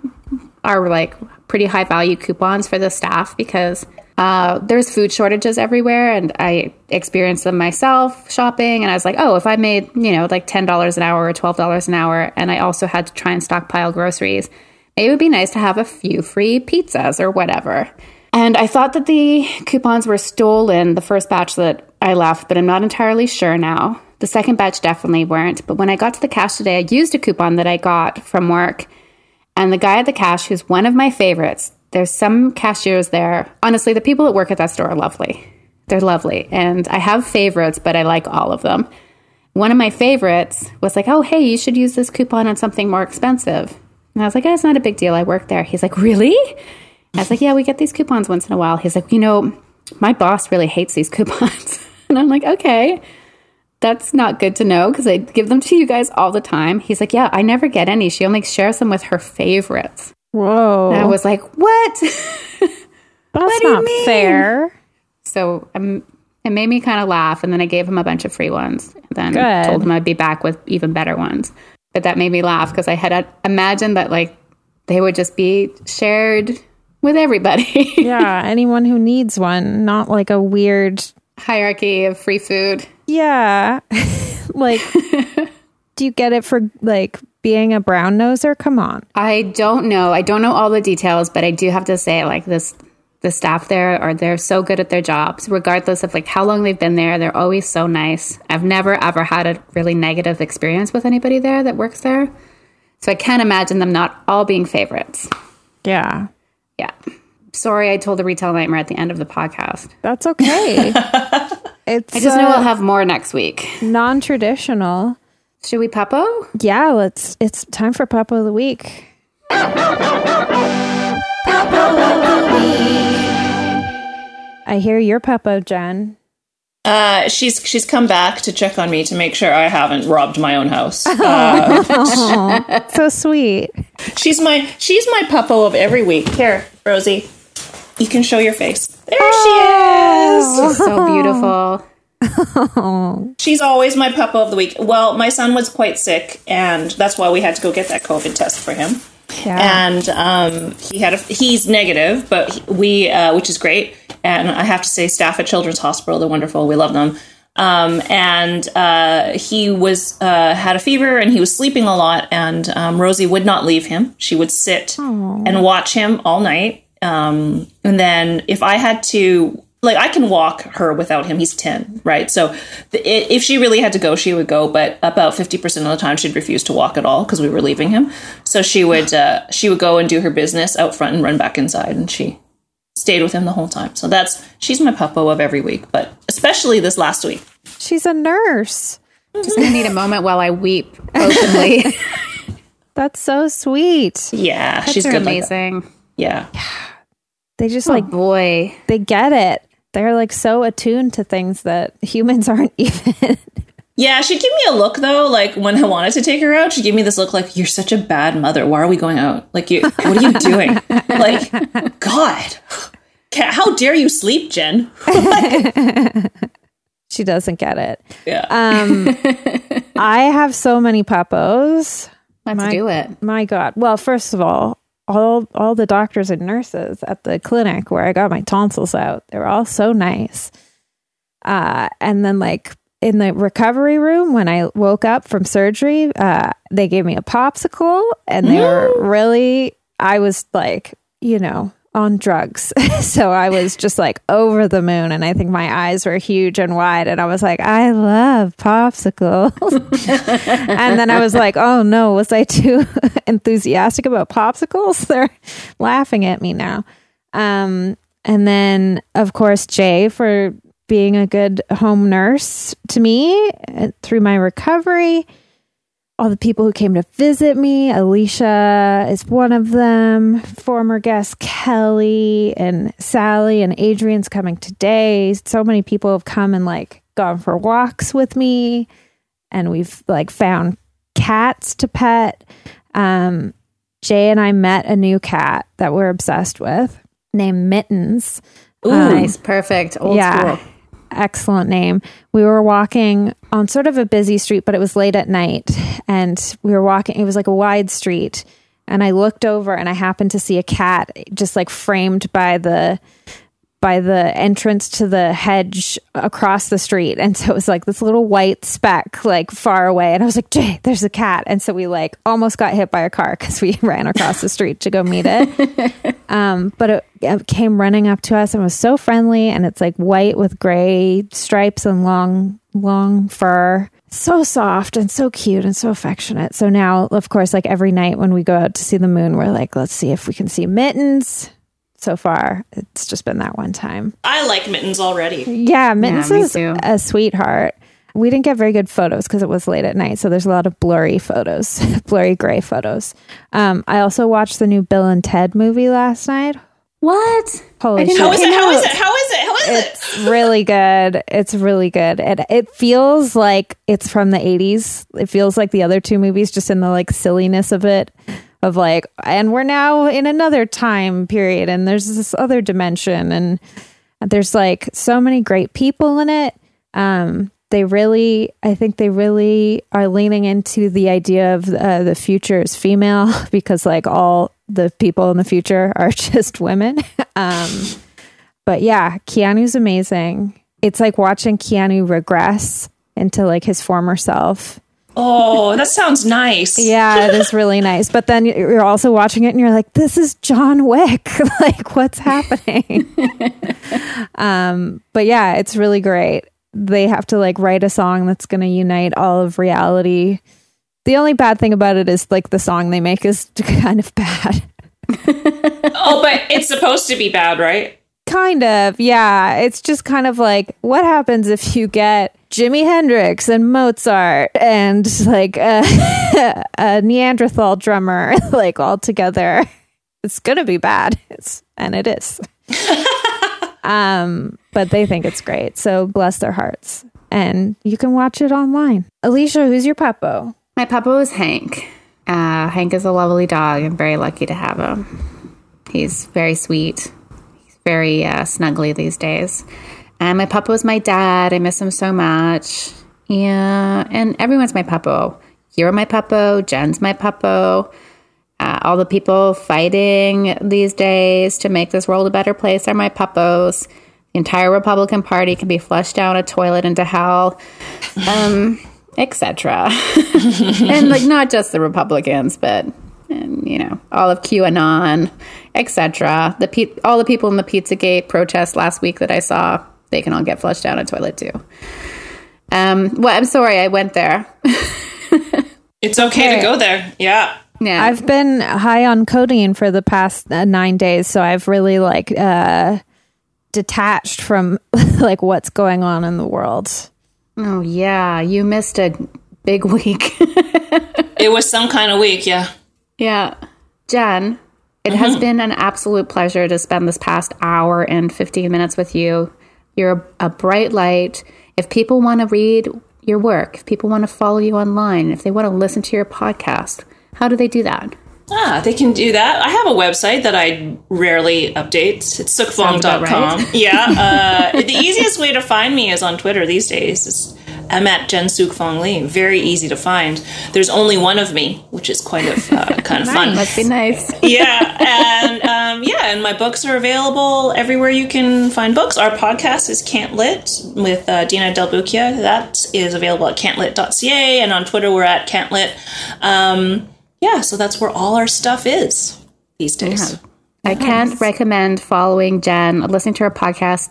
Speaker 1: our like pretty high value coupons for the staff because uh, there's food shortages everywhere, and I experienced them myself shopping. And I was like, oh, if I made you know like ten dollars an hour or twelve dollars an hour, and I also had to try and stockpile groceries, it would be nice to have a few free pizzas or whatever. And I thought that the coupons were stolen the first batch that I left, but I'm not entirely sure now. The second batch definitely weren't. But when I got to the cash today, I used a coupon that I got from work. And the guy at the cash, who's one of my favorites, there's some cashiers there. Honestly, the people that work at that store are lovely. They're lovely. And I have favorites, but I like all of them. one of my favorites was like, "Oh, hey, you should use this coupon on something more expensive." And I was like, oh, "It's not a big deal. I work there." He's like, "Really?" I was like, "Yeah, we get these coupons once in a while." He's like, "You know, my boss really hates these coupons," and I'm like, "Okay." That's not good to know because I give them to you guys all the time. He's like, Yeah, I never get any. She only shares them with her favorites.
Speaker 2: Whoa.
Speaker 1: And I was like, What?
Speaker 2: That's
Speaker 1: you
Speaker 2: not fair.
Speaker 1: So um, it made me kind of laugh. And then I gave him a bunch of free ones. And then
Speaker 2: Good.
Speaker 1: told him I'd be back with even better ones. But that made me laugh because I had uh, imagined that like they would just be shared with everybody.
Speaker 2: Yeah, anyone who needs one, not like a weird
Speaker 1: Hierarchy of free food.
Speaker 2: Yeah. like do you get it for like being a brown noser? Come on.
Speaker 1: I don't know. I don't know all the details, but I do have to say, like this, the staff there are they're so good at their jobs, regardless of like how long they've been there. They're always so nice. I've never ever had a really negative experience with anybody there that works there, so I can't imagine them not all being favorites.
Speaker 2: Yeah.
Speaker 1: Yeah. Sorry, I told the retail nightmare at the end of the podcast.
Speaker 2: That's okay. it's
Speaker 1: I just know
Speaker 2: uh,
Speaker 1: I'll have more next week.
Speaker 2: non-traditional.
Speaker 1: Should we puppo?
Speaker 2: Yeah, let's it's time for Puppo of the Week. I hear your puppo, Jen.
Speaker 3: Uh, she's she's come back to check on me to make sure I haven't robbed my own house. Uh,
Speaker 2: So sweet.
Speaker 3: she's my she's my puppo of every week. Here, Rosie, you can show your face. There she is.
Speaker 1: She's So beautiful.
Speaker 3: She's always my puppo of the week. Well, my son was quite sick, and that's why we had to go get that COVID test for him.
Speaker 2: Yeah.
Speaker 3: And um, he had a, he's negative, but he- we uh, which is great. And I have to say, staff at Children's Hospital, they're wonderful. We love them. Um, and uh, he was uh, had a fever and he was sleeping a lot. And um, Rosie would not leave him. She would sit and watch him all night. Um, and then if I had to, like, I can walk her without him. He's ten, right? So the, if she really had to go, she would go. But about fifty percent of the time, she'd refuse to walk at all because we were leaving him. So she would uh, she would go and do her business out front and run back inside. And she stayed with him the whole time. So that's she's my puppo of every week, but especially this last week.
Speaker 2: She's a nurse.
Speaker 1: Just gonna need a moment while I weep openly.
Speaker 2: That's so sweet.
Speaker 3: Yeah, she's
Speaker 1: They're
Speaker 3: good. Like that. yeah,
Speaker 2: They just
Speaker 1: Like
Speaker 2: like
Speaker 1: boy,
Speaker 2: they get it. They're like so attuned to things that humans aren't even.
Speaker 3: yeah. She'd give me a look though, like when I wanted to take her out, she'd give me this look, like you're such a bad mother. Why are we going out? Like you, what are you doing? like, God, how dare you sleep, Jen?
Speaker 2: she doesn't get it.
Speaker 3: Yeah,
Speaker 2: Um I have so many puppos.
Speaker 1: let's
Speaker 2: My-
Speaker 1: do it.
Speaker 2: My God. Well, first of all, all all the doctors and nurses at the clinic where I got my tonsils out, they were all so nice. Uh, and then like in the recovery room when I woke up from surgery, uh, they gave me a popsicle and they were really I was like, you know, on drugs. so I was just like over the moon and I think my eyes were huge and wide and I was like, I love popsicles. and then I was like, oh no, was I too enthusiastic about popsicles? They're laughing at me now. Um, and then, of course, Jay for being a good home nurse to me uh, through my recovery. All the people who came to visit me, Alicia is one of them. Former guest Kelly and Sally and Adrian's coming today. So many people have come and like gone for walks with me and we've like found cats to pet. Um, Jay and I met a new cat that we're obsessed with named Mittens.
Speaker 1: nice, perfect, old
Speaker 2: yeah.
Speaker 1: school.
Speaker 2: Excellent name. We were walking on sort of a busy street, but it was late at night. And we were walking, it was like a wide street. And I looked over and I happened to see a cat just like framed by the by the entrance to the hedge across the street. And so it was like this little white speck like far away. And I was like, Jay, there's a cat. And so we like almost got hit by a car because we ran across the street to go meet it. um, but it, it came running up to us and was so friendly. And it's like white with gray stripes and long, long fur. So soft and so cute and so affectionate. So now, of course, like every night when we go out to see the moon, we're like, let's see if we can see mittens. So far, it's just been that one time.
Speaker 3: I like mittens already.
Speaker 2: Yeah, Mittens
Speaker 1: me
Speaker 2: is
Speaker 1: too.
Speaker 2: a sweetheart. we didn't get very good photos because it was late at night. So there's a lot of blurry photos, blurry gray photos. Um, I also watched the new Bill and Ted movie last night.
Speaker 1: What?
Speaker 2: Holy shit.
Speaker 3: How is it? How is it? How
Speaker 2: It's really good. It's really good. It it feels like it's from the 80s. It feels like the other two movies just in the like silliness of it of like and we're now in another time period and there's this other dimension and there's like so many great people in it. Um they really I think they really are leaning into the idea of uh, the future is female because like all the people in the future are just women. um but yeah, Keanu's amazing. It's like watching Keanu regress into like his former self.
Speaker 3: Oh, that sounds nice.
Speaker 2: Yeah, it is really nice. But then you're also watching it and you're like, this is John Wick. like, what's happening? um, but yeah, it's really great. They have to like write a song that's going to unite all of reality. The only bad thing about it is like the song they make is kind of bad.
Speaker 3: Oh, but it's supposed to be bad, right?
Speaker 2: Kind of, yeah. It's just kind of like what happens if you get Jimi Hendrix and Mozart and like a, a Neanderthal drummer like all together. It's gonna be bad. It's and it is. um, but they think it's great, so bless their hearts. And you can watch it online. Alicia, who's your puppo?
Speaker 1: My puppo is Hank. Uh, Hank is a lovely dog. I'm very lucky to have him. He's very sweet. Very uh, snuggly these days. And my puppo is my dad. I miss him so much. Yeah, and everyone's my puppo. You're my puppo. Jen's my puppo. Uh, all the people fighting these days to make this world a better place are my puppos. The entire Republican Party can be flushed down a toilet into hell, um, etc. and like not just the Republicans, but and you know all of QAnon, etc. The pe- all the people in the PizzaGate protest last week that I saw, they can all get flushed down a toilet too. Um, well, I'm sorry I went there.
Speaker 3: It's okay, to go there. Yeah.
Speaker 1: Yeah,
Speaker 2: I've been high on codeine for the past uh, nine days, so I've really like uh, detached from like what's going on in the world.
Speaker 1: oh yeah, you missed a big week.
Speaker 3: It was some kind of week, yeah.
Speaker 1: Yeah. Jen, it has been an absolute pleasure to spend this past hour and 15 minutes with you. You're a, a bright light. If people want to read your work, if people want to follow you online, if they want to listen to your podcast, how do they do that?
Speaker 3: Ah, they can do that. I have a website that I rarely update. It's sookfong.com.
Speaker 1: right.
Speaker 3: Yeah. Uh, the easiest way to find me is on Twitter these days. It's, I'm at Jen Sookfong Lee. Very easy to find. There's only one of me, which is quite of uh, kind of fun.
Speaker 1: That must be nice.
Speaker 3: yeah, and um, yeah, and my books are available everywhere you can find books. Our podcast is Can't Lit with uh, Dina Del Bucchia. That is available at cantlit.ca, and on Twitter we're at Cantlit. Um, yeah, so that's where all our stuff is these days.
Speaker 1: I can't recommend following Jen, listening to her podcast,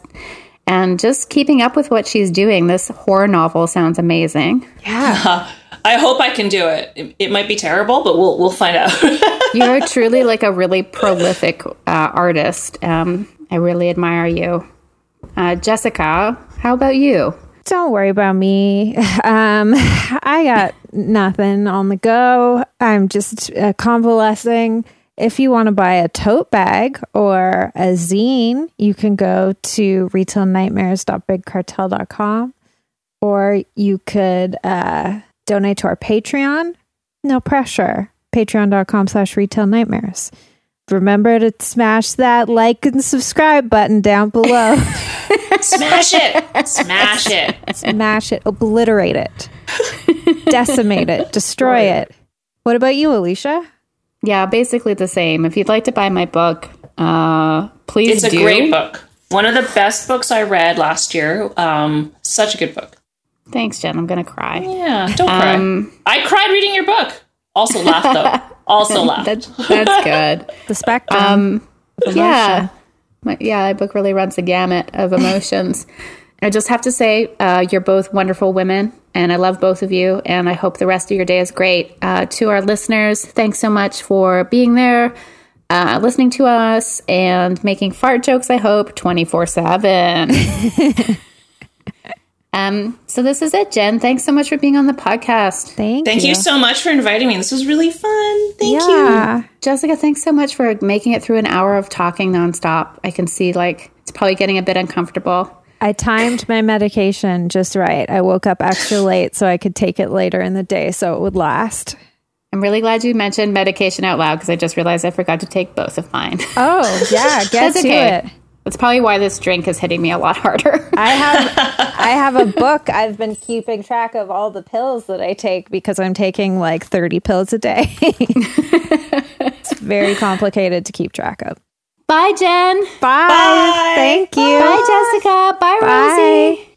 Speaker 1: and just keeping up with what she's doing. This horror novel sounds amazing.
Speaker 2: Yeah.
Speaker 3: I hope I can do it. it. It might be terrible, but we'll we'll find out.
Speaker 1: You're truly like a really prolific uh, artist. Um, I really admire you. Uh, Jessica, how about you?
Speaker 2: Don't worry about me. Um, I got nothing on the go. I'm just uh, convalescing. If you want to buy a tote bag or a zine, you can go to retailnightmares.bigcartel.com or you could uh, donate to our Patreon. No pressure. Patreon.com slash retail nightmares. Remember to smash that like and subscribe button down below.
Speaker 3: Smash it! Smash it!
Speaker 2: smash it, obliterate it, decimate it, destroy it. What about you, Alicia?
Speaker 1: Yeah, basically the same. If you'd like to buy my book, uh, please
Speaker 3: It's a
Speaker 1: do.
Speaker 3: great book. One of the best books I read last year. Um, such a good book.
Speaker 1: Thanks, Jen. I'm gonna cry.
Speaker 3: Yeah, don't cry.
Speaker 1: Um,
Speaker 3: I cried reading your book. Also laughed though. Also laughed.
Speaker 1: That's that's good.
Speaker 2: The spectrum.
Speaker 1: Um, yeah, my, yeah. My book really runs the gamut of emotions. I just have to say, uh, you're both wonderful women, and I love both of you. And I hope the rest of your day is great. Uh, to our listeners, thanks so much for being there, uh, listening to us, and making fart jokes. I hope twenty four seven. Um, so this is it, Jen. Thanks so much for being on the podcast.
Speaker 2: Thank,
Speaker 3: Thank you so much for inviting me. This was really fun. Thank you.
Speaker 1: Jessica, thanks so much for making it through an hour of talking nonstop. I can see like it's probably getting a bit uncomfortable.
Speaker 2: I timed my medication just right. I woke up extra late so I could take it later in the day so it would last.
Speaker 1: I'm really glad you mentioned medication out loud because I just realized I forgot to take both of mine.
Speaker 2: Oh, yeah, get
Speaker 1: That's
Speaker 2: to
Speaker 1: okay.
Speaker 2: it.
Speaker 1: That's probably why this drink is hitting me a lot harder.
Speaker 2: I have I have a book. I've been keeping track of all the pills that I take because I'm taking like 30 pills a day. it's very complicated to keep track of.
Speaker 1: Bye, Jen.
Speaker 2: Bye.
Speaker 3: Bye.
Speaker 2: Thank you.
Speaker 1: Bye, Jessica. Bye,
Speaker 2: Bye.
Speaker 1: Rosie.